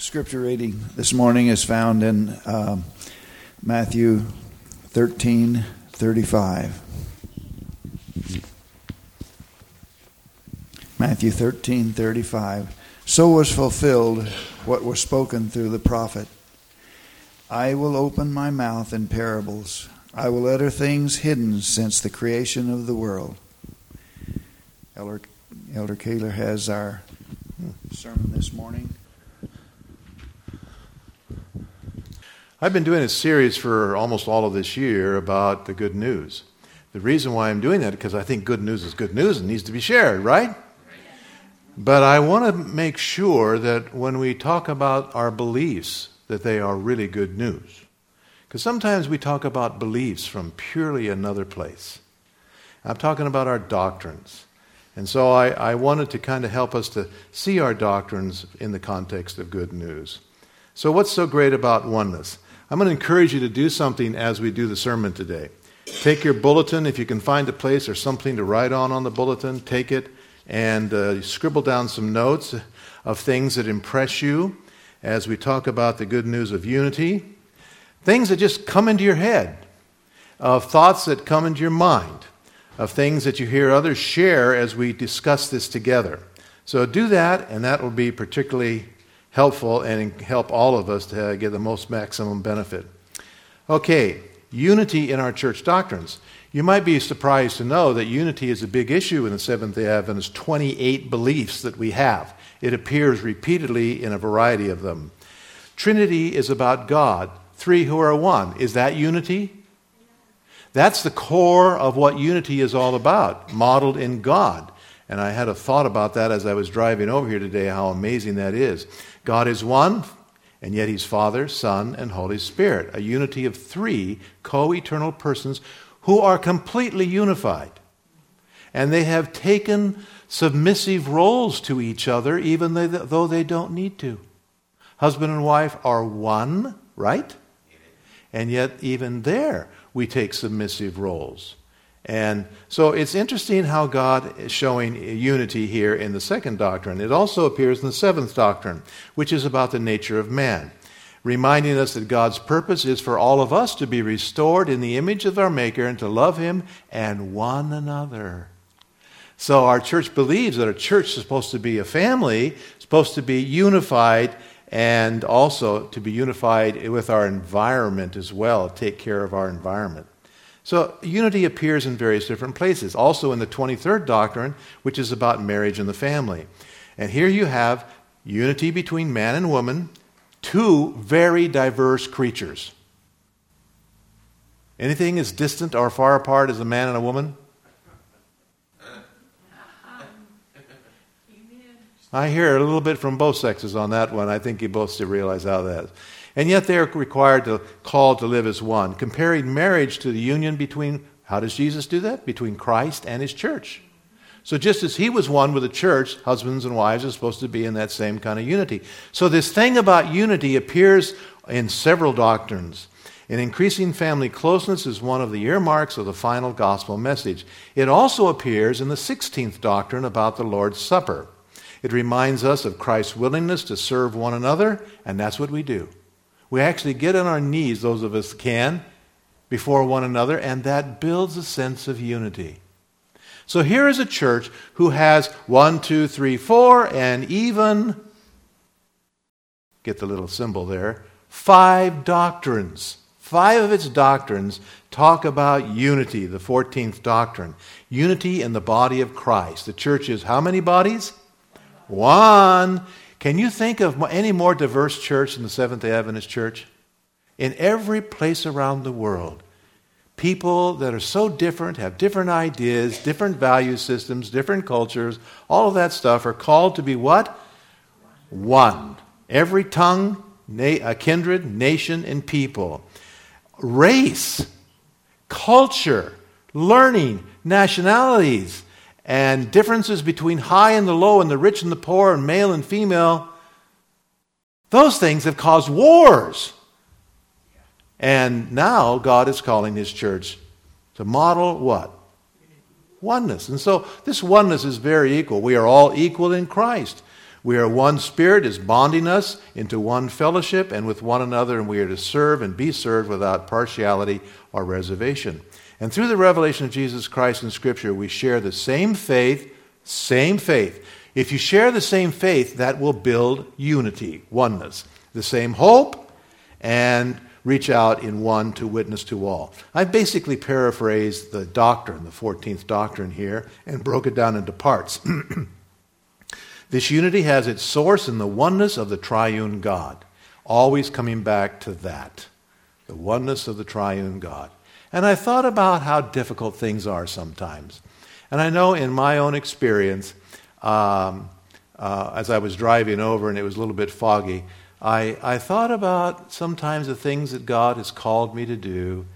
Scripture reading this morning is found in um, Matthew 13 35. Matthew 13 35. So was fulfilled what was spoken through the prophet. I will open my mouth in parables. I will utter things hidden since the creation of the world. Elder, Elder Kaler has our sermon this morning. I've been doing a series for almost all of this year about the good news. The reason why I'm doing that is because I think good news is good news and needs to be shared, right? But I want to make sure that when we talk about our beliefs, that they are really good news. Because sometimes we talk about beliefs from purely another place. I'm talking about our doctrines. And so I, I wanted to kind of help us to see our doctrines in the context of good news. So, what's so great about oneness? I'm going to encourage you to do something as we do the sermon today. Take your bulletin, if you can find a place or something to write on on the bulletin, take it and uh, scribble down some notes of things that impress you as we talk about the good news of unity. Things that just come into your head, of thoughts that come into your mind, of things that you hear others share as we discuss this together. So do that, and that will be particularly helpful and help all of us to get the most maximum benefit. Okay, unity in our church doctrines. You might be surprised to know that unity is a big issue in the Seventh day Adventist 28 beliefs that we have. It appears repeatedly in a variety of them. Trinity is about God, three who are one. Is that unity? That's the core of what unity is all about, modeled in God. And I had a thought about that as I was driving over here today, how amazing that is. God is one, and yet He's Father, Son, and Holy Spirit, a unity of three co eternal persons who are completely unified. And they have taken submissive roles to each other, even though they don't need to. Husband and wife are one, right? And yet, even there, we take submissive roles. And so it's interesting how God is showing unity here in the second doctrine. It also appears in the seventh doctrine, which is about the nature of man, reminding us that God's purpose is for all of us to be restored in the image of our Maker and to love Him and one another. So our church believes that a church is supposed to be a family, supposed to be unified, and also to be unified with our environment as well, take care of our environment. So, unity appears in various different places. Also, in the 23rd doctrine, which is about marriage and the family. And here you have unity between man and woman, two very diverse creatures. Anything as distant or far apart as a man and a woman? I hear a little bit from both sexes on that one. I think you both should realize how that is. And yet they are required to call to live as one. Comparing marriage to the union between how does Jesus do that? Between Christ and his church. So just as he was one with the church, husbands and wives are supposed to be in that same kind of unity. So this thing about unity appears in several doctrines. And increasing family closeness is one of the earmarks of the final gospel message. It also appears in the 16th doctrine about the Lord's Supper. It reminds us of Christ's willingness to serve one another, and that's what we do. We actually get on our knees, those of us can, before one another, and that builds a sense of unity. So here is a church who has one, two, three, four, and even, get the little symbol there, five doctrines. Five of its doctrines talk about unity, the 14th doctrine. Unity in the body of Christ. The church is how many bodies? One. Can you think of any more diverse church than the Seventh day Adventist church? In every place around the world, people that are so different, have different ideas, different value systems, different cultures, all of that stuff are called to be what? One. Every tongue, na- a kindred, nation, and people. Race, culture, learning, nationalities, and differences between high and the low and the rich and the poor and male and female, those things have caused wars. And now God is calling his church to model what? Oneness. And so this oneness is very equal. We are all equal in Christ. We are one spirit is bonding us into one fellowship and with one another, and we are to serve and be served without partiality or reservation. And through the revelation of Jesus Christ in Scripture, we share the same faith, same faith. If you share the same faith, that will build unity, oneness. The same hope, and reach out in one to witness to all. I basically paraphrased the doctrine, the 14th doctrine here, and broke it down into parts. this unity has its source in the oneness of the triune God, always coming back to that the oneness of the triune God. And I thought about how difficult things are sometimes. And I know in my own experience, um, uh, as I was driving over and it was a little bit foggy, I, I thought about sometimes the things that God has called me to do,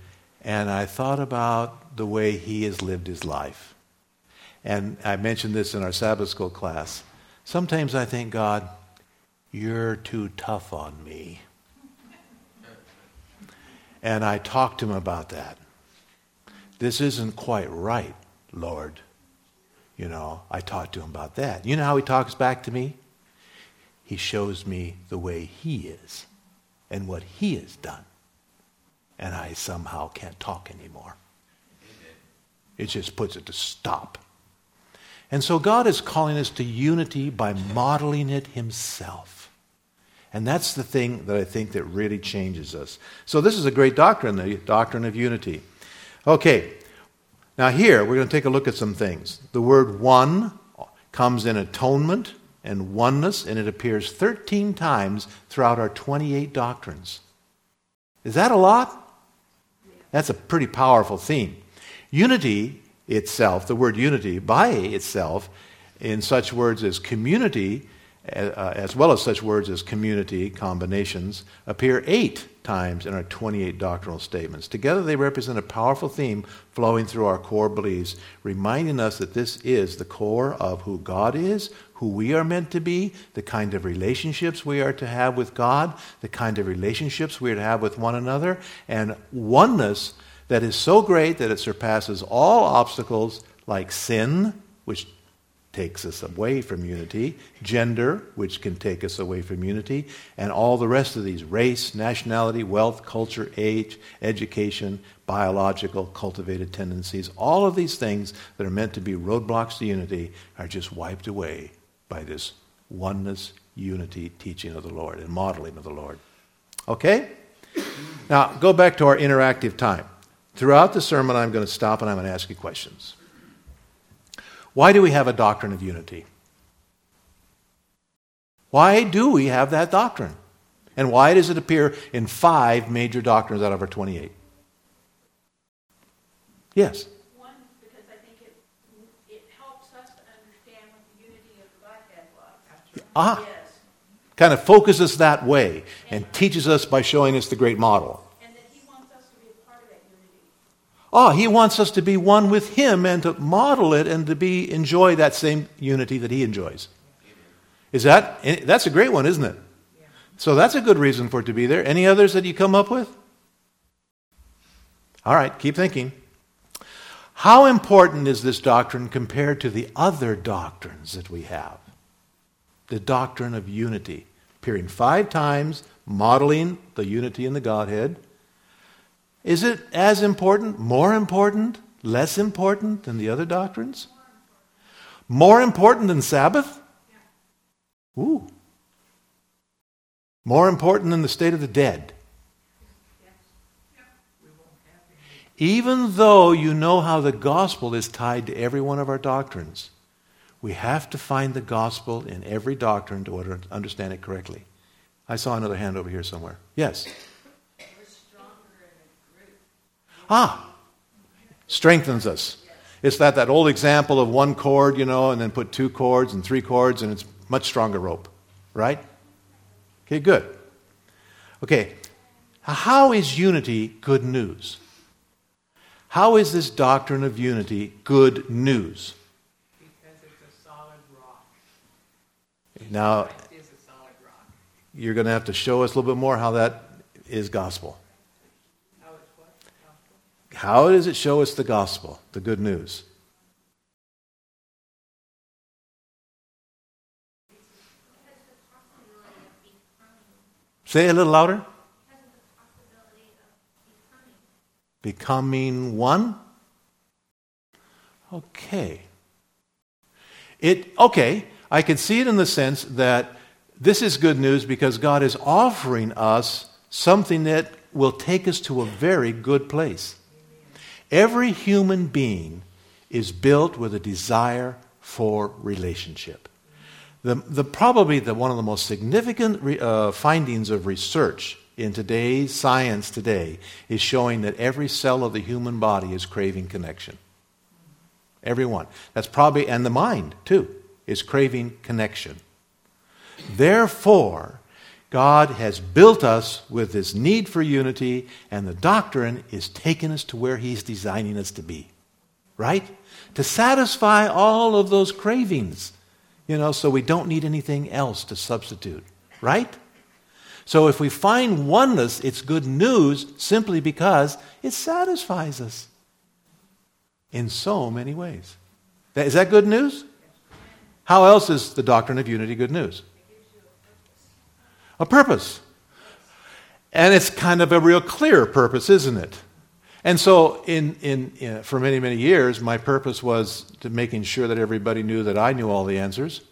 and I thought about the way He has lived His life. And I mentioned this in our Sabbath school class. Sometimes I think, God, you're too tough on me. And I talked to him about that. This isn't quite right, Lord. You know, I talked to him about that. You know how he talks back to me? He shows me the way he is and what he has done. And I somehow can't talk anymore. It just puts it to stop. And so God is calling us to unity by modeling it himself. And that's the thing that I think that really changes us. So this is a great doctrine, the doctrine of unity. Okay, now here we're going to take a look at some things. The word one comes in atonement, and oneness, and it appears 13 times throughout our 28 doctrines. Is that a lot? That's a pretty powerful theme. Unity itself, the word unity by itself, in such words as community, Uh, as well as such words as community combinations, appear eight times in our 28 doctrinal statements. Together, they represent a powerful theme flowing through our core beliefs, reminding us that this is the core of who God is, who we are meant to be, the kind of relationships we are to have with God, the kind of relationships we are to have with one another, and oneness that is so great that it surpasses all obstacles like sin, which takes us away from unity, gender, which can take us away from unity, and all the rest of these race, nationality, wealth, culture, age, education, biological, cultivated tendencies, all of these things that are meant to be roadblocks to unity are just wiped away by this oneness, unity teaching of the Lord and modeling of the Lord. Okay? Now, go back to our interactive time. Throughout the sermon, I'm going to stop and I'm going to ask you questions. Why do we have a doctrine of unity? Why do we have that doctrine? And why does it appear in five major doctrines out of our 28? Yes. One, because I think it, it helps us understand what the unity of the Godhead was. Ah. Yes. Kind of focuses that way and teaches us by showing us the great model. And that He wants us to be a part of that unity. Oh, he wants us to be one with him and to model it and to be enjoy that same unity that he enjoys. Is that eh, that's a great one, isn't it? So that's a good reason for it to be there. Any others that you come up with? All right, keep thinking. How important is this doctrine compared to the other doctrines that we have? The doctrine of unity, appearing five times, modeling the unity in the Godhead. Is it as important, more important, less important than the other doctrines? More important than Sabbath? Ooh. More important than the state of the dead? Even though you know how the gospel is tied to every one of our doctrines, we have to find the gospel in every doctrine to understand it correctly. I saw another hand over here somewhere. Yes. Ah, strengthens us. It's that, that old example of one cord, you know, and then put two cords and three cords, and it's much stronger rope, right? Okay, good. Okay, how is unity good news? How is this doctrine of unity good news? Because it's a solid rock. Now, Christ is a solid rock. you're going to have to show us a little bit more how that is gospel. How it's what? Gospel? How does it show us the gospel, the good news? Say it a little louder. Becoming one? Okay. It okay, I can see it in the sense that this is good news because God is offering us something that will take us to a very good place. Every human being is built with a desire for relationship. The, the, probably the, one of the most significant re, uh, findings of research in today's science today is showing that every cell of the human body is craving connection. Everyone. That's probably, and the mind too, is craving connection. Therefore, God has built us with this need for unity, and the doctrine is taking us to where He's designing us to be. Right? To satisfy all of those cravings, you know, so we don't need anything else to substitute. Right? So if we find oneness, it's good news simply because it satisfies us in so many ways. Is that good news? How else is the doctrine of unity good news? A purpose. And it's kind of a real clear purpose, isn't it? And so, in, in, in, for many, many years, my purpose was to making sure that everybody knew that I knew all the answers.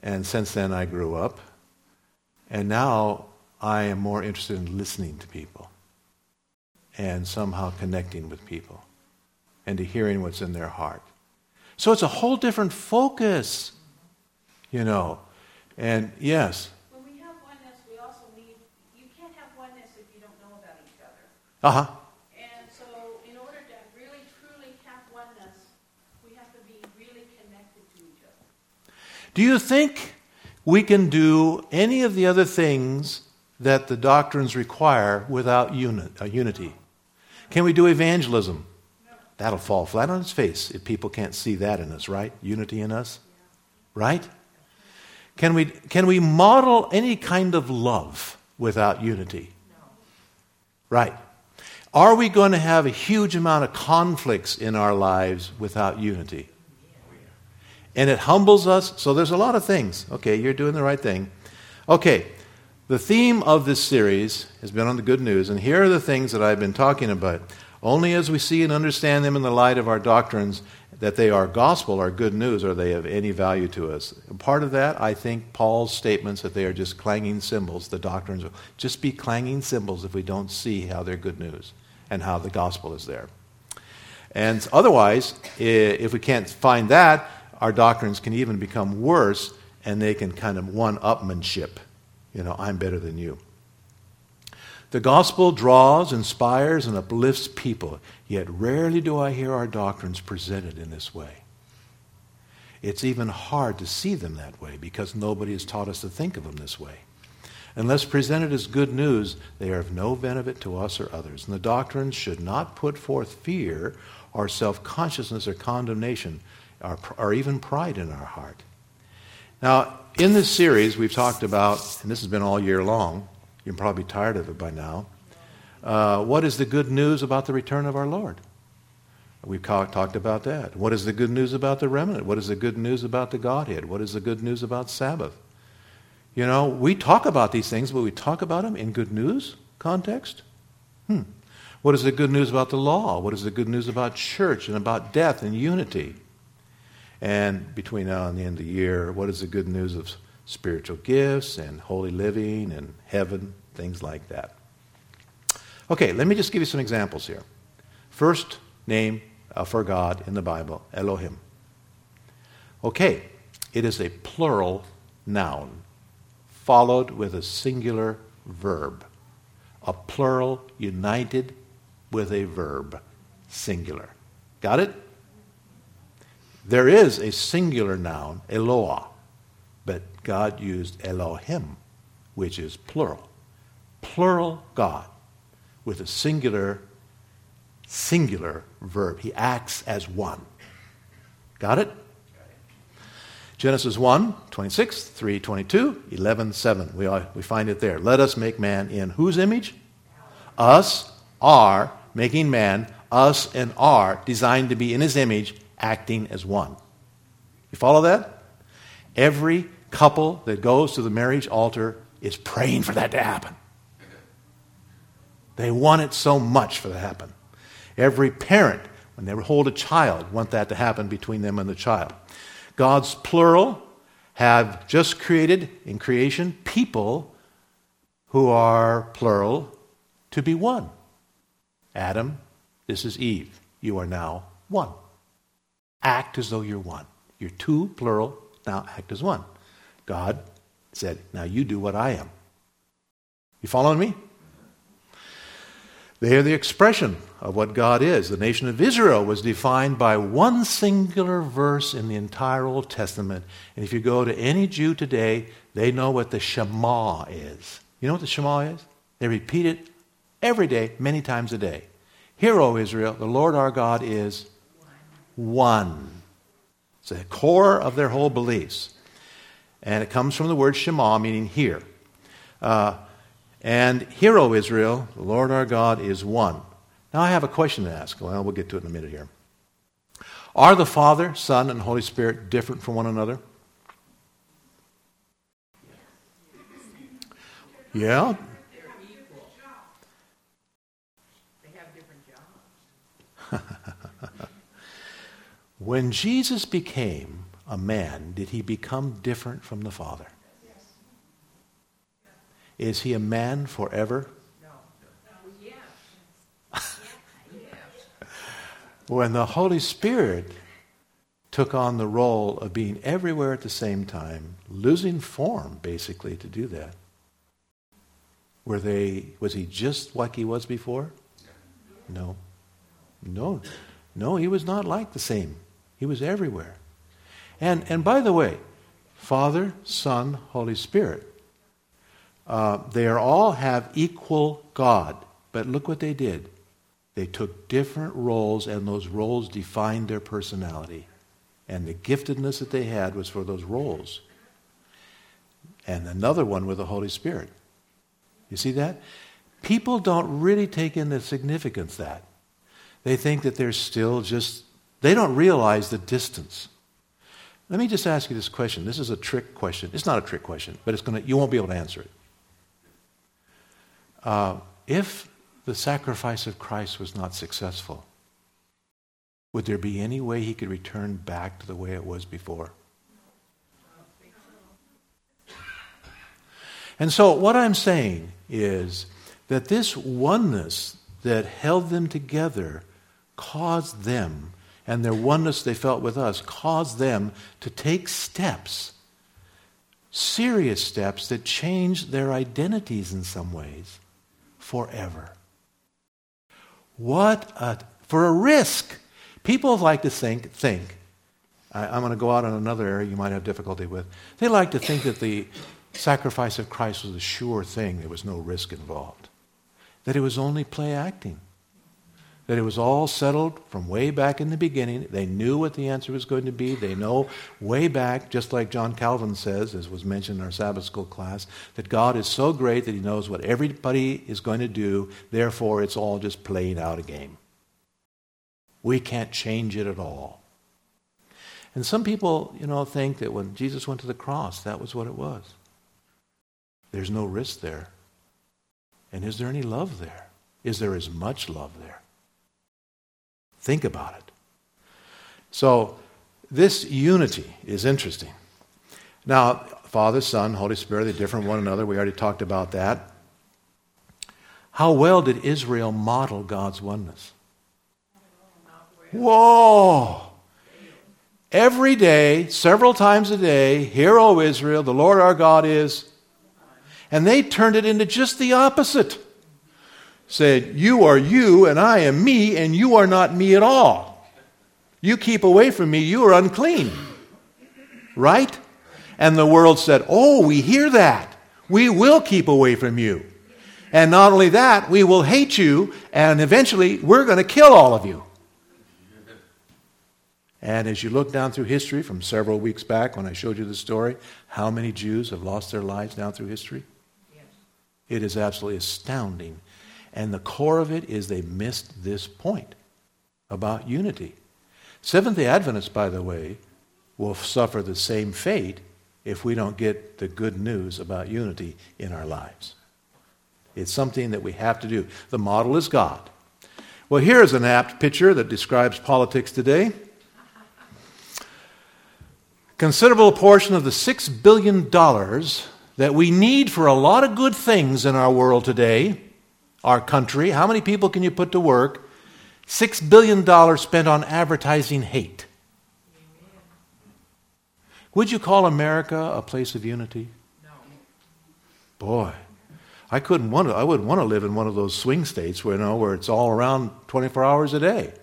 and since then, I grew up. And now I am more interested in listening to people and somehow connecting with people and to hearing what's in their heart. So it's a whole different focus, you know. And yes. When we have oneness, we also need, you can't have oneness if you don't know about each other. Uh huh. And so, in order to really truly have oneness, we have to be really connected to each other. Do you think we can do any of the other things that the doctrines require without uni- uh, unity? Can we do evangelism? No. That'll fall flat on its face if people can't see that in us, right? Unity in us, right? Can we, can we model any kind of love without unity? No. Right. Are we going to have a huge amount of conflicts in our lives without unity? And it humbles us. So there's a lot of things. Okay, you're doing the right thing. Okay, the theme of this series has been on the good news, and here are the things that I've been talking about. Only as we see and understand them in the light of our doctrines that they are gospel, are good news, are they of any value to us. Part of that, I think, Paul's statements that they are just clanging cymbals, the doctrines will just be clanging cymbals if we don't see how they're good news and how the gospel is there. And otherwise, if we can't find that, our doctrines can even become worse and they can kind of one upmanship. You know, I'm better than you. The gospel draws, inspires, and uplifts people, yet rarely do I hear our doctrines presented in this way. It's even hard to see them that way because nobody has taught us to think of them this way. Unless presented as good news, they are of no benefit to us or others. And the doctrines should not put forth fear or self consciousness or condemnation or, or even pride in our heart. Now, in this series, we've talked about, and this has been all year long, you're probably tired of it by now. Uh, what is the good news about the return of our Lord? We've talked about that. What is the good news about the remnant? What is the good news about the Godhead? What is the good news about Sabbath? You know, we talk about these things, but we talk about them in good news context. Hmm. What is the good news about the law? What is the good news about church and about death and unity? And between now and the end of the year, what is the good news of spiritual gifts and holy living and heaven, things like that. Okay, let me just give you some examples here. First name uh, for God in the Bible, Elohim. Okay, it is a plural noun followed with a singular verb. A plural united with a verb, singular. Got it? There is a singular noun, Eloah, God used Elohim, which is plural. Plural God with a singular, singular verb. He acts as one. Got it? Genesis 1, 26, 3, 22, 11, 7. We, are, we find it there. Let us make man in whose image? Us are making man, us and are designed to be in his image, acting as one. You follow that? Every couple that goes to the marriage altar is praying for that to happen. They want it so much for that to happen. Every parent, when they hold a child, want that to happen between them and the child. God's plural have just created in creation people who are plural to be one. Adam, this is Eve. You are now one. Act as though you're one. You're two, plural, now act as one. God said, Now you do what I am. You following me? They are the expression of what God is. The nation of Israel was defined by one singular verse in the entire Old Testament. And if you go to any Jew today, they know what the Shema is. You know what the Shema is? They repeat it every day, many times a day. Hear, O Israel, the Lord our God is one. It's the core of their whole beliefs. And it comes from the word Shema, meaning hear. Uh, and hear, O Israel, the Lord our God is one. Now I have a question to ask. Well, we'll get to it in a minute here. Are the Father, Son, and Holy Spirit different from one another? Yeah, They're equal. They have different jobs. When Jesus became a man, did he become different from the Father? Is he a man forever? No. When the Holy Spirit took on the role of being everywhere at the same time, losing form basically to do that. Were they was he just like he was before? No. No. No, he was not like the same. He was everywhere. And and by the way, Father, Son, Holy Spirit. Uh, they are all have equal God. But look what they did. They took different roles, and those roles defined their personality. And the giftedness that they had was for those roles. And another one with the Holy Spirit. You see that? People don't really take in the significance that. They think that they're still just, they don't realize the distance. Let me just ask you this question. This is a trick question. It's not a trick question, but it's gonna, you won't be able to answer it. Uh, if the sacrifice of Christ was not successful, would there be any way he could return back to the way it was before? And so, what I'm saying is that this oneness that held them together caused them, and their oneness they felt with us, caused them to take steps, serious steps that changed their identities in some ways forever. What a, for a risk. People like to think, think, I, I'm going to go out on another area you might have difficulty with. They like to think that the sacrifice of Christ was a sure thing, there was no risk involved. That it was only play acting. That it was all settled from way back in the beginning. They knew what the answer was going to be. They know way back, just like John Calvin says, as was mentioned in our Sabbath school class, that God is so great that he knows what everybody is going to do. Therefore, it's all just playing out a game. We can't change it at all. And some people, you know, think that when Jesus went to the cross, that was what it was. There's no risk there. And is there any love there? Is there as much love there? Think about it. So, this unity is interesting. Now, Father, Son, Holy Spirit, they're different one another. We already talked about that. How well did Israel model God's oneness? Whoa! Every day, several times a day, hear, O Israel, the Lord our God is. And they turned it into just the opposite. Said, You are you, and I am me, and you are not me at all. You keep away from me, you are unclean. Right? And the world said, Oh, we hear that. We will keep away from you. And not only that, we will hate you, and eventually we're going to kill all of you. And as you look down through history from several weeks back when I showed you the story, how many Jews have lost their lives down through history? Yes. It is absolutely astounding. And the core of it is they missed this point about unity. Seventh day Adventists, by the way, will suffer the same fate if we don't get the good news about unity in our lives. It's something that we have to do. The model is God. Well, here is an apt picture that describes politics today. Considerable portion of the $6 billion that we need for a lot of good things in our world today, our country, how many people can you put to work? $6 billion spent on advertising hate. Would you call America a place of unity? No. Boy, I couldn't want to. I wouldn't want to live in one of those swing states where you know where it's all around 24 hours a day.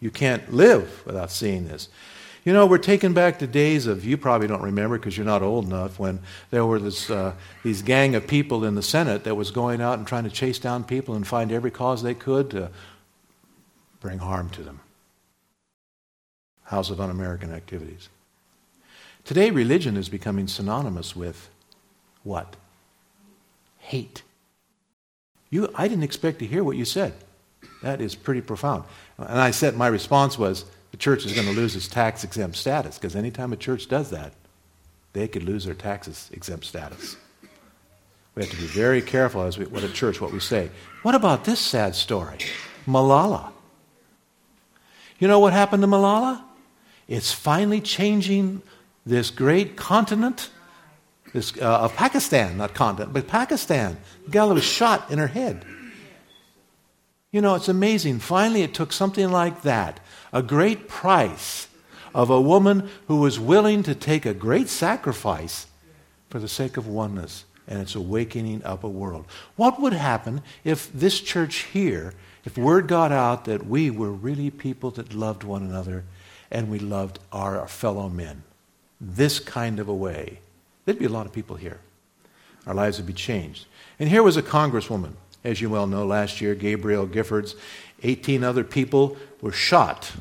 You can't live without seeing this. You know, we're taken back to days of you probably don't remember because you're not old enough when there were this uh, these gang of people in the Senate that was going out and trying to chase down people and find every cause they could to bring harm to them. House of Un-American activities. Today, religion is becoming synonymous with what? hate. You, I didn't expect to hear what you said. That is pretty profound. And I said, my response was, the church is going to lose its tax exempt status because anytime a church does that, they could lose their taxes exempt status. We have to be very careful as we, what a church, what we say. What about this sad story? Malala. You know what happened to Malala? It's finally changing this great continent this, uh, of Pakistan, not continent, but Pakistan. The gal was shot in her head. You know, it's amazing. Finally, it took something like that, a great price of a woman who was willing to take a great sacrifice for the sake of oneness, and it's awakening up a world. What would happen if this church here, if word got out that we were really people that loved one another and we loved our fellow men? This kind of a way There'd be a lot of people here. Our lives would be changed. And here was a congresswoman, as you well know, last year, Gabrielle Giffords. 18 other people were shot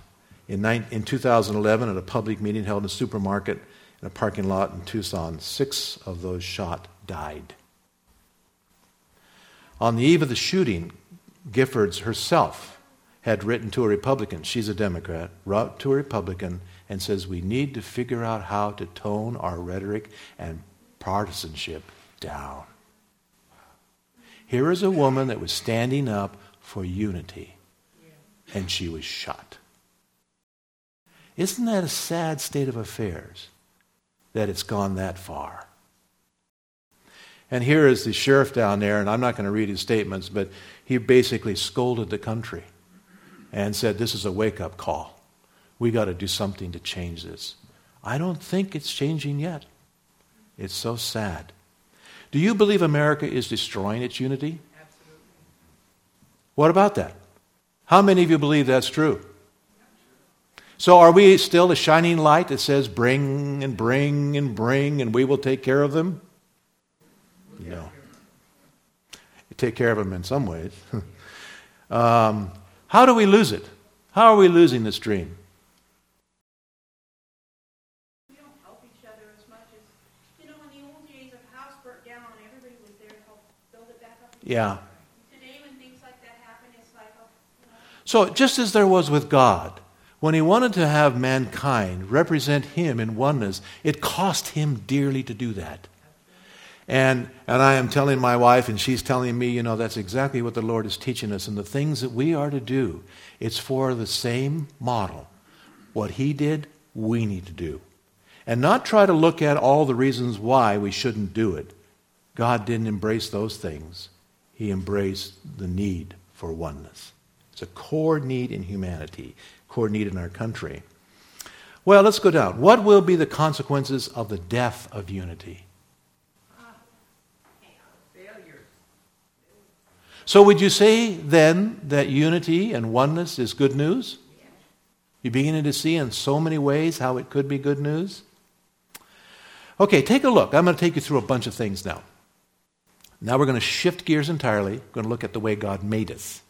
in, in 2011 at a public meeting held in a supermarket in a parking lot in Tucson. Six of those shot died. On the eve of the shooting, Giffords herself had written to a Republican, she's a Democrat, wrote to a Republican and says we need to figure out how to tone our rhetoric and partisanship down. Here is a woman that was standing up for unity, and she was shot. Isn't that a sad state of affairs that it's gone that far? And here is the sheriff down there, and I'm not going to read his statements, but he basically scolded the country and said, This is a wake up call. We got to do something to change this. I don't think it's changing yet. It's so sad. Do you believe America is destroying its unity? Absolutely. What about that? How many of you believe that's true? So are we still a shining light that says bring and bring and bring and we will take care of them? No. You take care of them in some ways. um, how do we lose it? How are we losing this dream? Yeah. Today, when things like that happen, it's like, oh, you know. So, just as there was with God, when he wanted to have mankind represent him in oneness, it cost him dearly to do that. And, and I am telling my wife, and she's telling me, you know, that's exactly what the Lord is teaching us. And the things that we are to do, it's for the same model. What he did, we need to do. And not try to look at all the reasons why we shouldn't do it. God didn't embrace those things he embraced the need for oneness. It's a core need in humanity, core need in our country. Well, let's go down. What will be the consequences of the death of unity? So, would you say then that unity and oneness is good news? You're beginning to see in so many ways how it could be good news? Okay, take a look. I'm going to take you through a bunch of things now. Now we're going to shift gears entirely. We're going to look at the way God made us.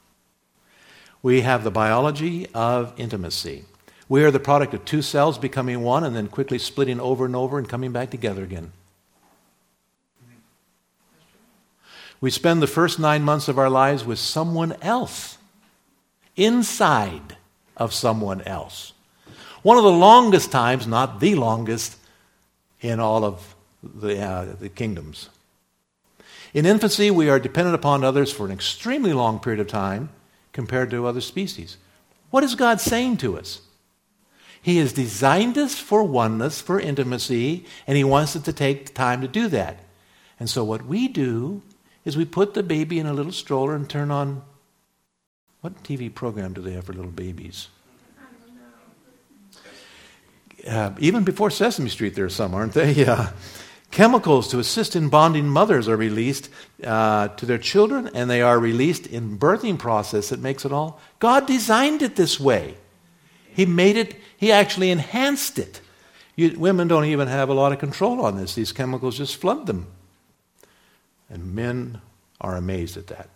We have the biology of intimacy. We are the product of two cells becoming one and then quickly splitting over and over and coming back together again. We spend the first nine months of our lives with someone else, inside of someone else. One of the longest times, not the longest, in all of the, uh, the kingdoms. In infancy, we are dependent upon others for an extremely long period of time compared to other species. What is God saying to us? He has designed us for oneness, for intimacy, and He wants us to take time to do that. And so, what we do is we put the baby in a little stroller and turn on what TV program do they have for little babies? Uh, even before Sesame Street, there are some, aren't they? Yeah. Chemicals to assist in bonding mothers are released uh, to their children, and they are released in birthing process that makes it all. God designed it this way. He made it. He actually enhanced it. You, women don't even have a lot of control on this. These chemicals just flood them, and men are amazed at that.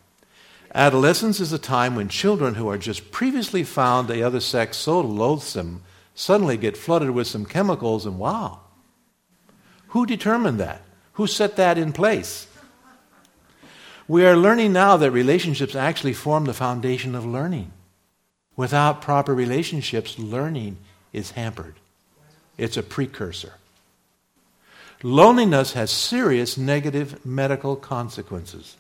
Adolescence is a time when children who are just previously found the other sex so loathsome suddenly get flooded with some chemicals, and wow, who determined that? Who set that in place? We are learning now that relationships actually form the foundation of learning. Without proper relationships, learning is hampered. It's a precursor. Loneliness has serious negative medical consequences.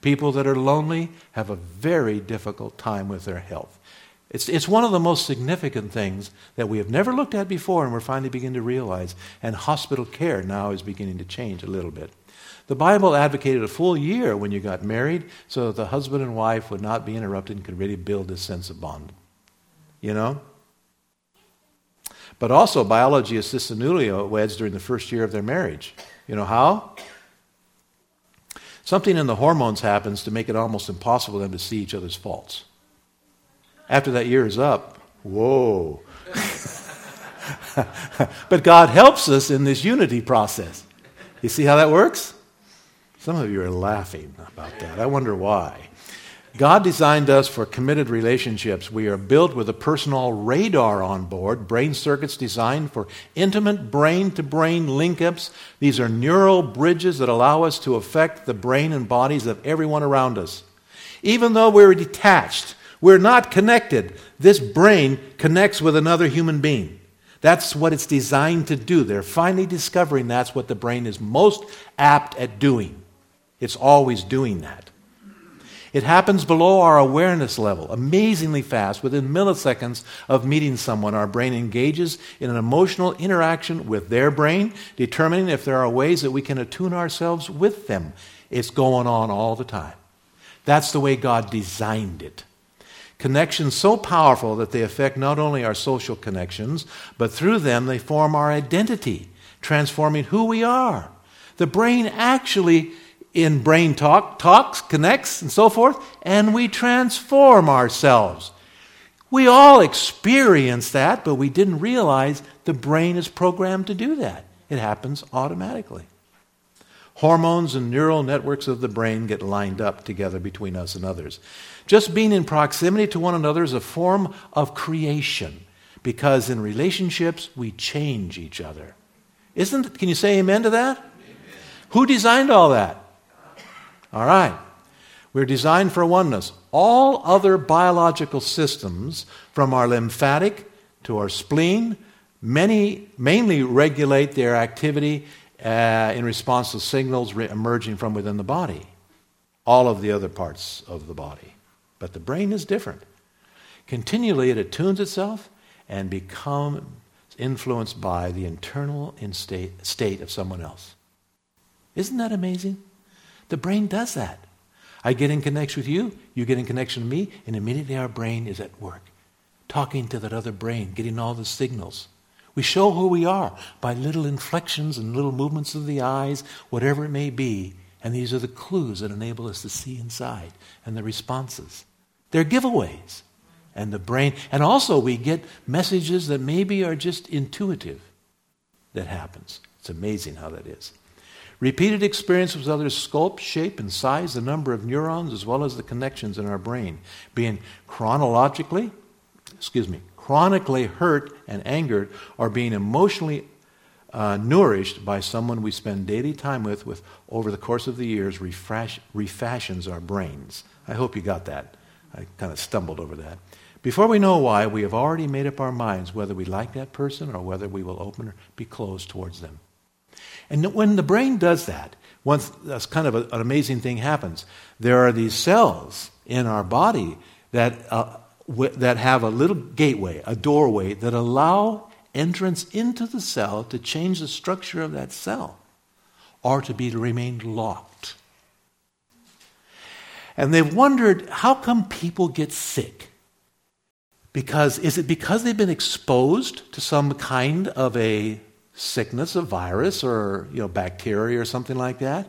People that are lonely have a very difficult time with their health. It's, it's one of the most significant things that we have never looked at before and we're finally beginning to realize. And hospital care now is beginning to change a little bit. The Bible advocated a full year when you got married so that the husband and wife would not be interrupted and could really build this sense of bond. You know? But also, biology assists the newlyweds during the first year of their marriage. You know how? Something in the hormones happens to make it almost impossible for them to see each other's faults. After that year is up, whoa. but God helps us in this unity process. You see how that works? Some of you are laughing about that. I wonder why. God designed us for committed relationships. We are built with a personal radar on board, brain circuits designed for intimate brain to brain link ups. These are neural bridges that allow us to affect the brain and bodies of everyone around us. Even though we're detached, we're not connected. This brain connects with another human being. That's what it's designed to do. They're finally discovering that's what the brain is most apt at doing. It's always doing that. It happens below our awareness level, amazingly fast. Within milliseconds of meeting someone, our brain engages in an emotional interaction with their brain, determining if there are ways that we can attune ourselves with them. It's going on all the time. That's the way God designed it. Connections so powerful that they affect not only our social connections, but through them they form our identity, transforming who we are. The brain actually, in brain talk, talks, connects, and so forth, and we transform ourselves. We all experience that, but we didn't realize the brain is programmed to do that. It happens automatically. Hormones and neural networks of the brain get lined up together between us and others. Just being in proximity to one another is a form of creation because in relationships we change each other. Isn't can you say amen to that? Amen. Who designed all that? All right. We're designed for oneness. All other biological systems from our lymphatic to our spleen many mainly regulate their activity uh, in response to signals re- emerging from within the body, all of the other parts of the body. But the brain is different. Continually, it attunes itself and becomes influenced by the internal state, state of someone else. Isn't that amazing? The brain does that. I get in connection with you, you get in connection with me, and immediately our brain is at work, talking to that other brain, getting all the signals. We show who we are by little inflections and little movements of the eyes, whatever it may be. And these are the clues that enable us to see inside and the responses. They're giveaways. And the brain, and also we get messages that maybe are just intuitive that happens. It's amazing how that is. Repeated experience with others sculpt, shape, and size the number of neurons as well as the connections in our brain, being chronologically, excuse me, chronically hurt and angered or being emotionally uh, nourished by someone we spend daily time with, with over the course of the years, refresh, refashions our brains. I hope you got that. I kind of stumbled over that. Before we know why, we have already made up our minds whether we like that person or whether we will open or be closed towards them. And when the brain does that, once that's kind of a, an amazing thing happens. There are these cells in our body that, uh, w- that have a little gateway, a doorway that allow entrance into the cell to change the structure of that cell or to be to remain locked. And they've wondered how come people get sick? Because is it because they've been exposed to some kind of a sickness, a virus, or you know, bacteria or something like that?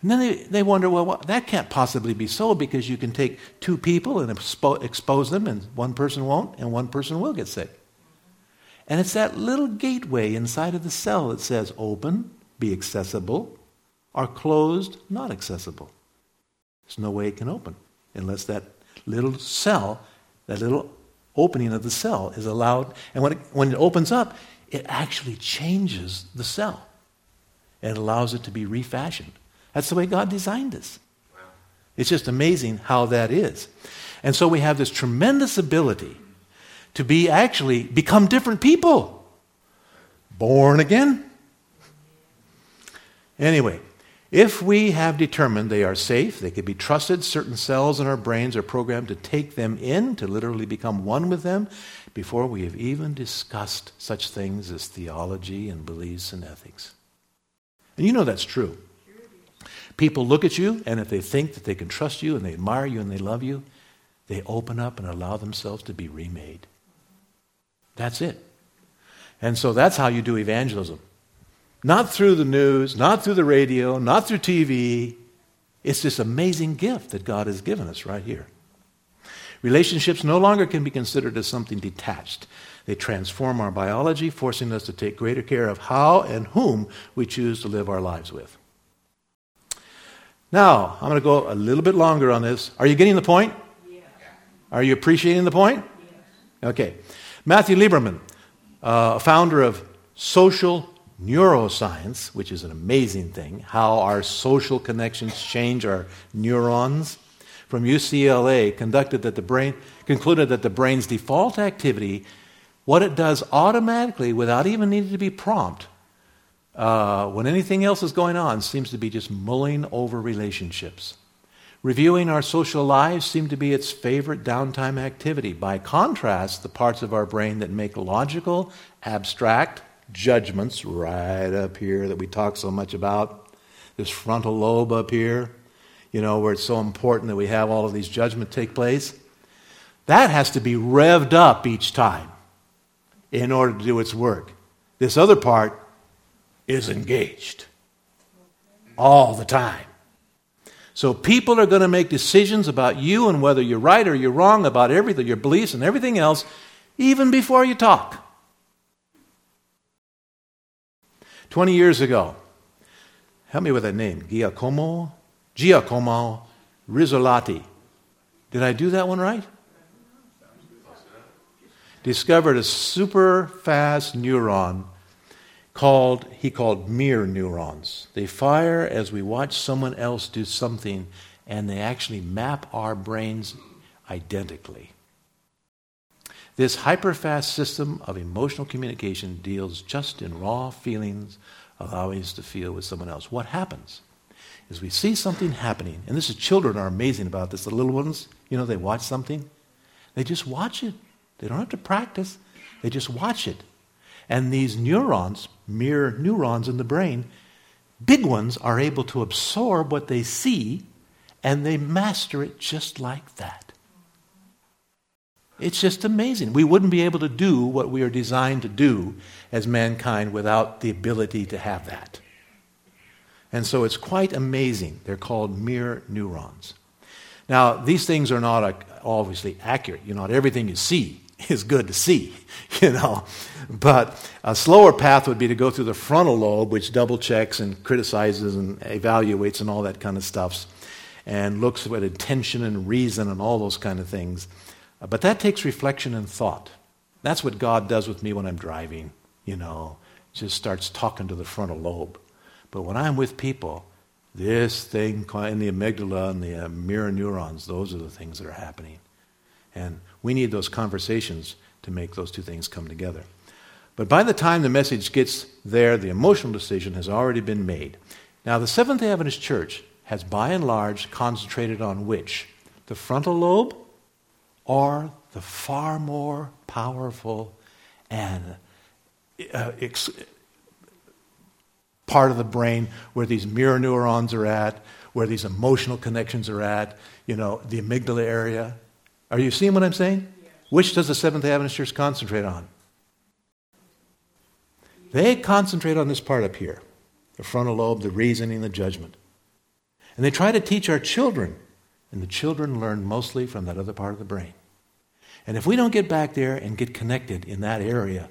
And then they, they wonder, well, that can't possibly be so because you can take two people and expo- expose them, and one person won't, and one person will get sick. And it's that little gateway inside of the cell that says open, be accessible, or closed, not accessible. There's no way it can open unless that little cell, that little opening of the cell is allowed. And when it, when it opens up, it actually changes the cell and allows it to be refashioned. That's the way God designed us. It's just amazing how that is. And so we have this tremendous ability to be actually become different people. Born again. Anyway, if we have determined they are safe, they can be trusted, certain cells in our brains are programmed to take them in, to literally become one with them, before we have even discussed such things as theology and beliefs and ethics. And you know that's true. People look at you, and if they think that they can trust you and they admire you and they love you, they open up and allow themselves to be remade. That's it. And so that's how you do evangelism. Not through the news, not through the radio, not through TV. It's this amazing gift that God has given us right here. Relationships no longer can be considered as something detached. They transform our biology, forcing us to take greater care of how and whom we choose to live our lives with. Now, I'm going to go a little bit longer on this. Are you getting the point? Yes. Are you appreciating the point? Okay. Matthew Lieberman, uh, founder of Social neuroscience, which is an amazing thing, how our social connections change our neurons, from UCLA conducted that the brain concluded that the brain's default activity, what it does automatically without even needing to be prompt, uh, when anything else is going on, seems to be just mulling over relationships. Reviewing our social lives seem to be its favorite downtime activity. By contrast, the parts of our brain that make logical, abstract, judgments right up here that we talk so much about, this frontal lobe up here, you know, where it's so important that we have all of these judgments take place. That has to be revved up each time in order to do its work. This other part is engaged all the time. So people are going to make decisions about you and whether you're right or you're wrong about everything, your beliefs and everything else, even before you talk. 20 years ago, help me with that name, Giacomo, Giacomo Rizzolatti. Did I do that one right? Discovered a super fast neuron called he called mirror neurons. They fire as we watch someone else do something and they actually map our brains identically. This hyperfast system of emotional communication deals just in raw feelings, allowing us to feel with someone else. What happens is we see something happening, and this is children are amazing about this. The little ones, you know, they watch something, they just watch it. They don't have to practice, they just watch it. And these neurons, mirror neurons in the brain, big ones are able to absorb what they see and they master it just like that. It's just amazing. We wouldn't be able to do what we are designed to do as mankind without the ability to have that. And so it's quite amazing. They're called mirror neurons. Now, these things are not uh, obviously accurate. You know, not everything you see is good to see, you know. But a slower path would be to go through the frontal lobe, which double checks and criticizes and evaluates and all that kind of stuff, and looks at intention and reason and all those kind of things. Uh, but that takes reflection and thought. That's what God does with me when I'm driving, you know, just starts talking to the frontal lobe. But when I'm with people, this thing in the amygdala and the uh, mirror neurons, those are the things that are happening. And we need those conversations to make those two things come together. But by the time the message gets there, the emotional decision has already been made. Now, the Seventh day Adventist Church has by and large concentrated on which? The frontal lobe or the far more powerful and uh, ex- part of the brain where these mirror neurons are at, where these emotional connections are at, you know, the amygdala area. Are you seeing what I'm saying? Which does the Seventh day Adventist Church concentrate on? They concentrate on this part up here the frontal lobe, the reasoning, the judgment. And they try to teach our children, and the children learn mostly from that other part of the brain. And if we don't get back there and get connected in that area,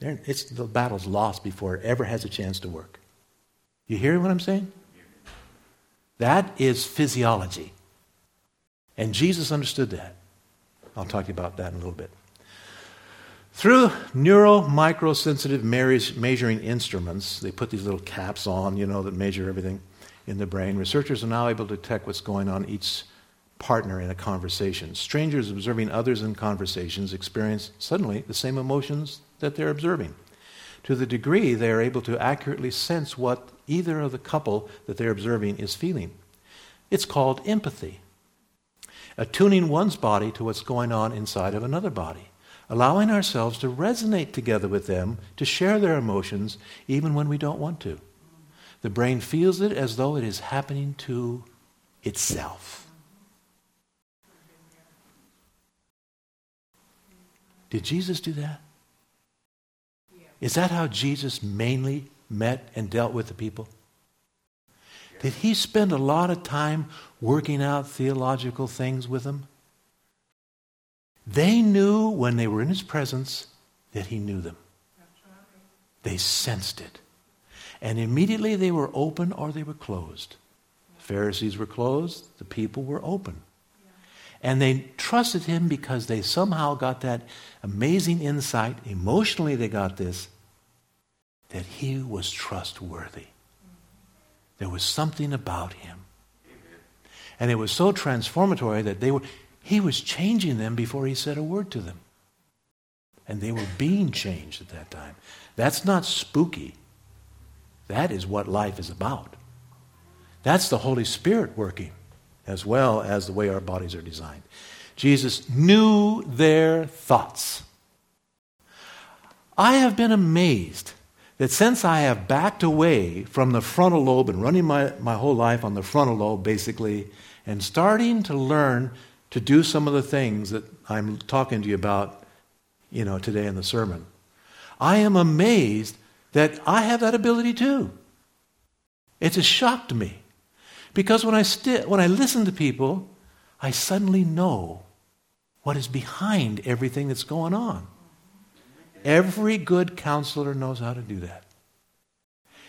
it's, the battle's lost before it ever has a chance to work. You hear what I'm saying? That is physiology. And Jesus understood that. I'll talk to you about that in a little bit. Through neuro microsensitive measuring instruments, they put these little caps on, you know, that measure everything in the brain. Researchers are now able to detect what's going on each partner in a conversation. Strangers observing others in conversations experience suddenly the same emotions that they're observing. To the degree they are able to accurately sense what either of the couple that they're observing is feeling. It's called empathy. Attuning one's body to what's going on inside of another body allowing ourselves to resonate together with them, to share their emotions, even when we don't want to. The brain feels it as though it is happening to itself. Did Jesus do that? Is that how Jesus mainly met and dealt with the people? Did he spend a lot of time working out theological things with them? They knew when they were in his presence that he knew them. They sensed it. And immediately they were open or they were closed. The Pharisees were closed, the people were open. And they trusted him because they somehow got that amazing insight. Emotionally, they got this that he was trustworthy. There was something about him. And it was so transformatory that they were, he was changing them before he said a word to them. And they were being changed at that time. That's not spooky. That is what life is about. That's the Holy Spirit working, as well as the way our bodies are designed. Jesus knew their thoughts. I have been amazed that since I have backed away from the frontal lobe and running my, my whole life on the frontal lobe, basically, and starting to learn to do some of the things that I'm talking to you about, you know, today in the sermon. I am amazed that I have that ability too. It's a shock to me. Because when I, sti- when I listen to people, I suddenly know what is behind everything that's going on. Every good counselor knows how to do that.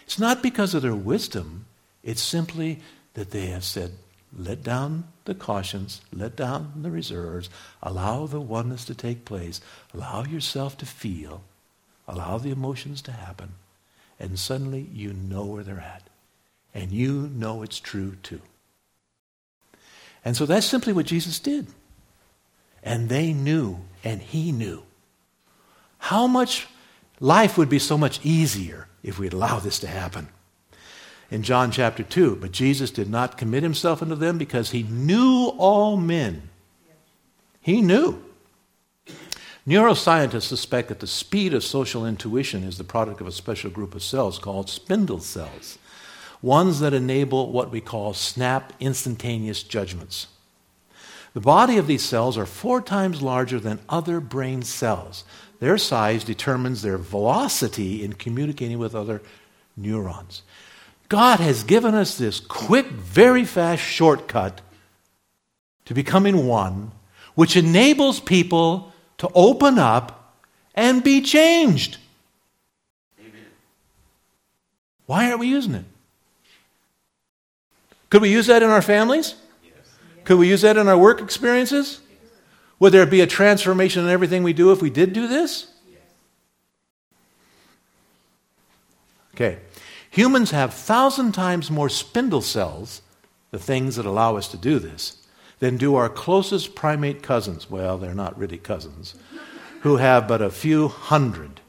It's not because of their wisdom, it's simply that they have said, let down the cautions, let down the reserves, allow the oneness to take place, allow yourself to feel, allow the emotions to happen, and suddenly you know where they're at. And you know it's true too. And so that's simply what Jesus did. And they knew, and he knew. How much life would be so much easier if we'd allow this to happen in John chapter 2. But Jesus did not commit himself unto them because he knew all men. He knew. Neuroscientists suspect that the speed of social intuition is the product of a special group of cells called spindle cells, ones that enable what we call snap instantaneous judgments. The body of these cells are four times larger than other brain cells. Their size determines their velocity in communicating with other neurons. God has given us this quick, very fast shortcut to becoming one, which enables people to open up and be changed. Amen. Why aren't we using it? Could we use that in our families? Yes. Could we use that in our work experiences? Would there be a transformation in everything we do if we did do this? Okay. Humans have thousand times more spindle cells, the things that allow us to do this, than do our closest primate cousins. Well, they're not really cousins, who have but a few hundred.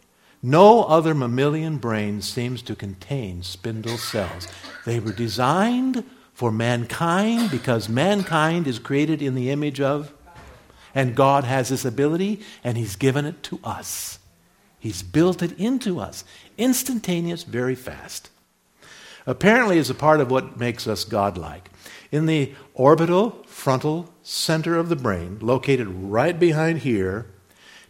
No other mammalian brain seems to contain spindle cells. They were designed for mankind because mankind is created in the image of, and God has this ability, and He's given it to us. He's built it into us. Instantaneous, very fast. Apparently, is a part of what makes us godlike. In the orbital frontal center of the brain, located right behind here,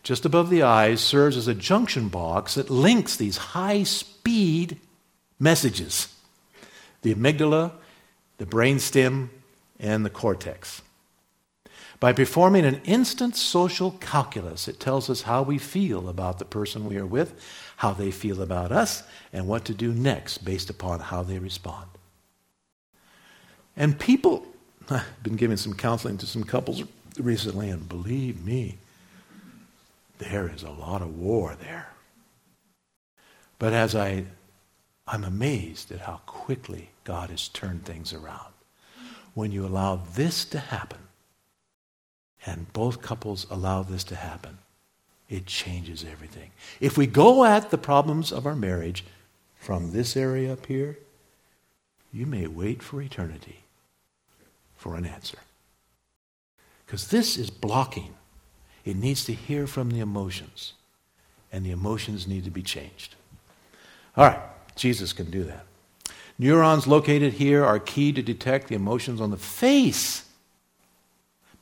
just above the eyes, serves as a junction box that links these high speed messages the amygdala, the brainstem, and the cortex. By performing an instant social calculus, it tells us how we feel about the person we are with, how they feel about us, and what to do next based upon how they respond. And people, I've been giving some counseling to some couples recently, and believe me, there is a lot of war there. But as I, I'm amazed at how quickly God has turned things around. When you allow this to happen, and both couples allow this to happen, it changes everything. If we go at the problems of our marriage from this area up here, you may wait for eternity for an answer. Because this is blocking. It needs to hear from the emotions, and the emotions need to be changed. All right, Jesus can do that. Neurons located here are key to detect the emotions on the face,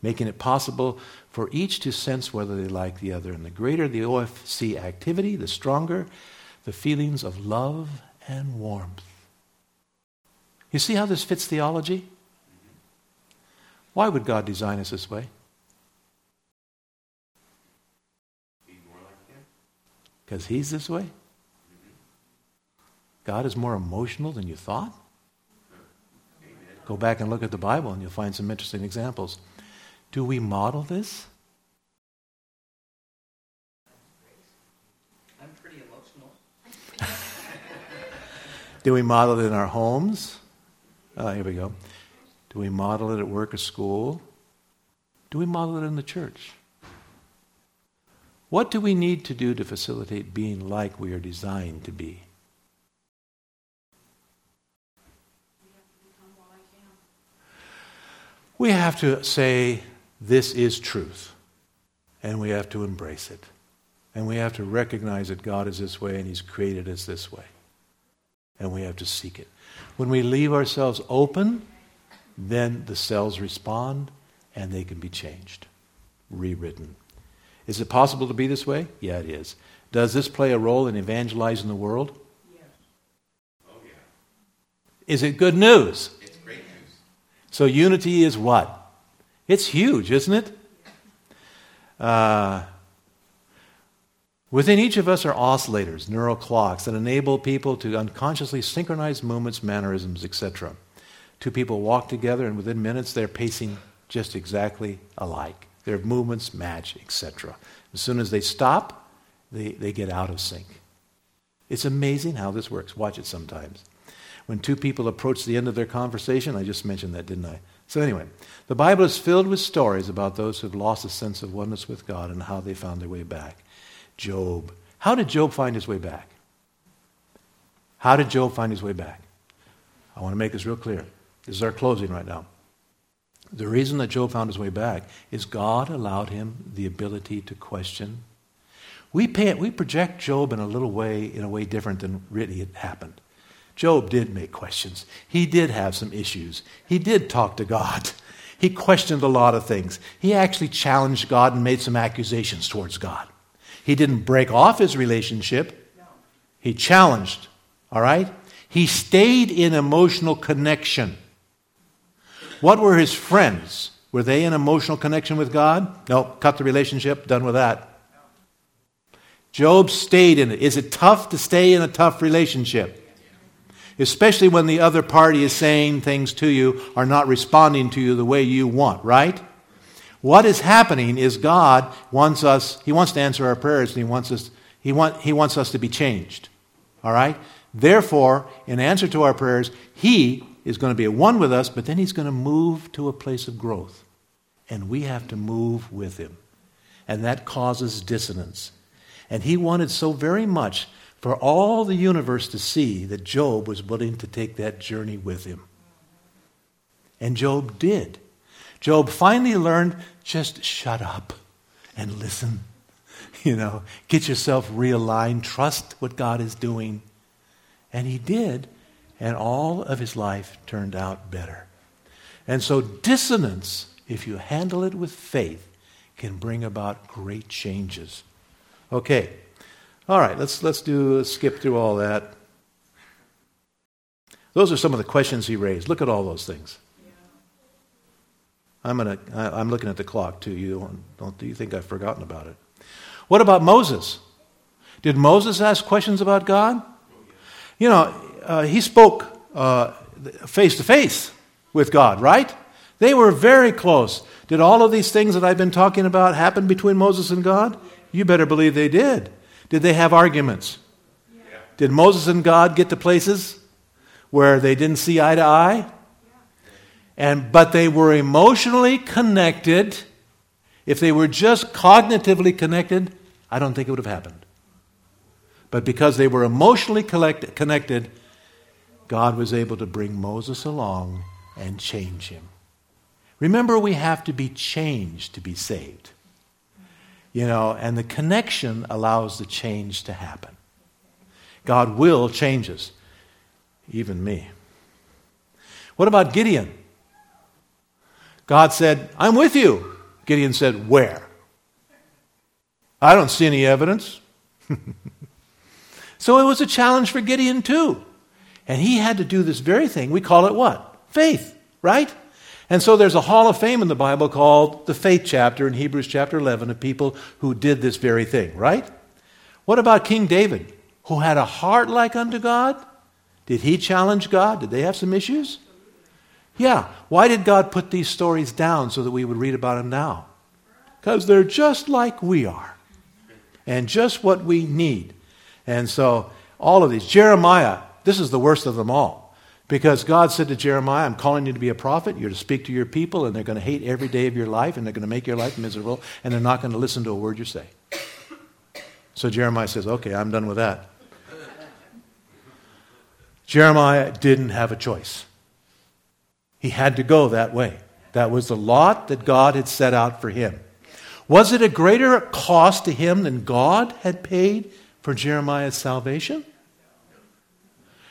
making it possible for each to sense whether they like the other. And the greater the OFC activity, the stronger the feelings of love and warmth. You see how this fits theology? Why would God design us this way? Because He's this way? God is more emotional than you thought? Go back and look at the Bible and you'll find some interesting examples. Do we model this? I'm pretty emotional. Do we model it in our homes? Uh, here we go. Do we model it at work or school? Do we model it in the church? What do we need to do to facilitate being like we are designed to be? We have to say, this is truth. And we have to embrace it. And we have to recognize that God is this way and He's created us this way. And we have to seek it. When we leave ourselves open, then the cells respond and they can be changed, rewritten. Is it possible to be this way? Yeah, it is. Does this play a role in evangelizing the world? Yes. Oh, yeah. Is it good news? It's great news. So unity is what? It's huge, isn't it? Uh, within each of us are oscillators, neural clocks, that enable people to unconsciously synchronize movements, mannerisms, etc. Two people walk together, and within minutes they're pacing just exactly alike. Their movements match, etc. As soon as they stop, they, they get out of sync. It's amazing how this works. Watch it sometimes. When two people approach the end of their conversation, I just mentioned that, didn't I? So, anyway, the Bible is filled with stories about those who've lost a sense of oneness with God and how they found their way back. Job. How did Job find his way back? How did Job find his way back? I want to make this real clear. This is our closing right now. The reason that Job found his way back is God allowed him the ability to question. We, pay, we project Job in a little way, in a way different than really it happened. Job did make questions. He did have some issues. He did talk to God. He questioned a lot of things. He actually challenged God and made some accusations towards God. He didn't break off his relationship, he challenged, all right? He stayed in emotional connection. What were his friends? Were they in emotional connection with God? No, cut the relationship, done with that. Job stayed in it. Is it tough to stay in a tough relationship? Especially when the other party is saying things to you or not responding to you the way you want, right? What is happening is God wants us, He wants to answer our prayers and He wants us, He, want, he wants us to be changed. All right? Therefore, in answer to our prayers, He is going to be at one with us, but then He's going to move to a place of growth. And we have to move with Him. And that causes dissonance. And he wanted so very much for all the universe to see that Job was willing to take that journey with him. And Job did. Job finally learned just shut up and listen. You know, get yourself realigned, trust what God is doing. And he did, and all of his life turned out better. And so, dissonance, if you handle it with faith, can bring about great changes. Okay. All right, let's, let's do let's skip through all that. Those are some of the questions he raised. Look at all those things. I'm, gonna, I, am looking at the clock too. You don't, don't do you think I've forgotten about it? What about Moses? Did Moses ask questions about God? You know, uh, he spoke face to face with God, right? They were very close. Did all of these things that I've been talking about happen between Moses and God? You better believe they did. Did they have arguments? Yeah. Did Moses and God get to places where they didn't see eye to eye? And, but they were emotionally connected. If they were just cognitively connected, I don't think it would have happened. But because they were emotionally collect, connected, God was able to bring Moses along and change him. Remember, we have to be changed to be saved. You know, and the connection allows the change to happen. God will change us, even me. What about Gideon? God said, I'm with you. Gideon said, Where? I don't see any evidence. so it was a challenge for Gideon, too. And he had to do this very thing. We call it what? Faith, right? And so there's a hall of fame in the Bible called the faith chapter in Hebrews chapter 11 of people who did this very thing, right? What about King David, who had a heart like unto God? Did he challenge God? Did they have some issues? Yeah. Why did God put these stories down so that we would read about them now? Because they're just like we are and just what we need. And so, all of these. Jeremiah, this is the worst of them all. Because God said to Jeremiah, I'm calling you to be a prophet. You're to speak to your people, and they're going to hate every day of your life, and they're going to make your life miserable, and they're not going to listen to a word you say. So Jeremiah says, Okay, I'm done with that. Jeremiah didn't have a choice. He had to go that way. That was the lot that God had set out for him. Was it a greater cost to him than God had paid for Jeremiah's salvation?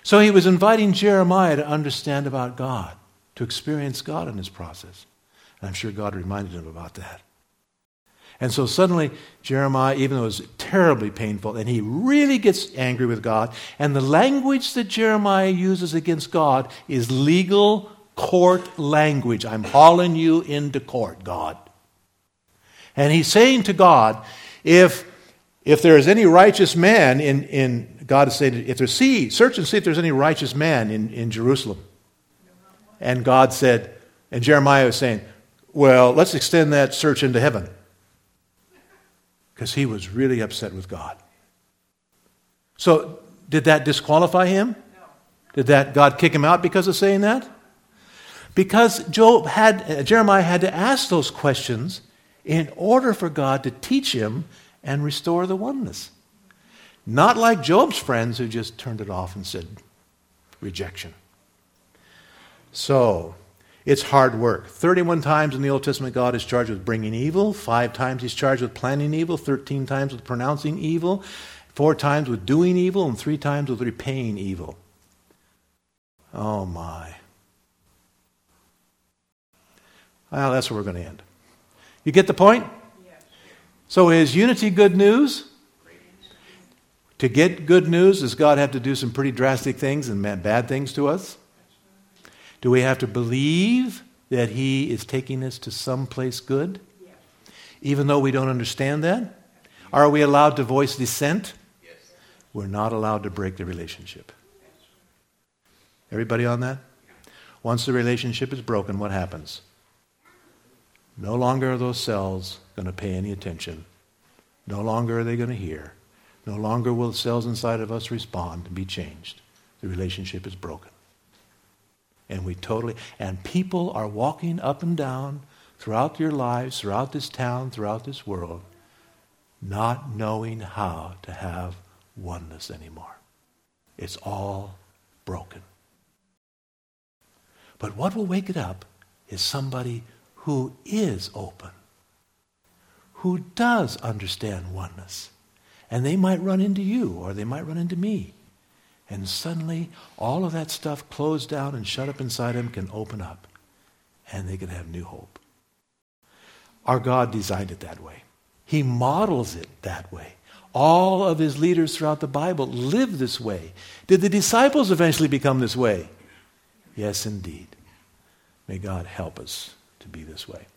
So he was inviting Jeremiah to understand about God, to experience God in this process. And I'm sure God reminded him about that. And so suddenly, Jeremiah, even though it was terribly painful, and he really gets angry with God, and the language that Jeremiah uses against God is legal court language. I'm hauling you into court, God. And he's saying to God, if, if there is any righteous man in, in God is saying, if there's see, search and see if there's any righteous man in, in Jerusalem. And God said, and Jeremiah was saying, well, let's extend that search into heaven. Because he was really upset with God. So, did that disqualify him? Did that God kick him out because of saying that? Because Job had, Jeremiah had to ask those questions in order for God to teach him and restore the oneness. Not like Job's friends who just turned it off and said rejection. So, it's hard work. 31 times in the Old Testament, God is charged with bringing evil. Five times he's charged with planning evil. 13 times with pronouncing evil. Four times with doing evil. And three times with repaying evil. Oh, my. Well, that's where we're going to end. You get the point? So is unity good news? To get good news, does God have to do some pretty drastic things and bad things to us? Do we have to believe that He is taking us to some place good? Even though we don't understand that? Are we allowed to voice dissent? We're not allowed to break the relationship. Everybody on that? Once the relationship is broken, what happens? No longer are those cells going to pay any attention. No longer are they going to hear. No longer will the cells inside of us respond and be changed. The relationship is broken. And we totally, and people are walking up and down throughout your lives, throughout this town, throughout this world, not knowing how to have oneness anymore. It's all broken. But what will wake it up is somebody who is open, who does understand oneness. And they might run into you or they might run into me. And suddenly, all of that stuff closed down and shut up inside them can open up. And they can have new hope. Our God designed it that way. He models it that way. All of his leaders throughout the Bible live this way. Did the disciples eventually become this way? Yes, indeed. May God help us to be this way.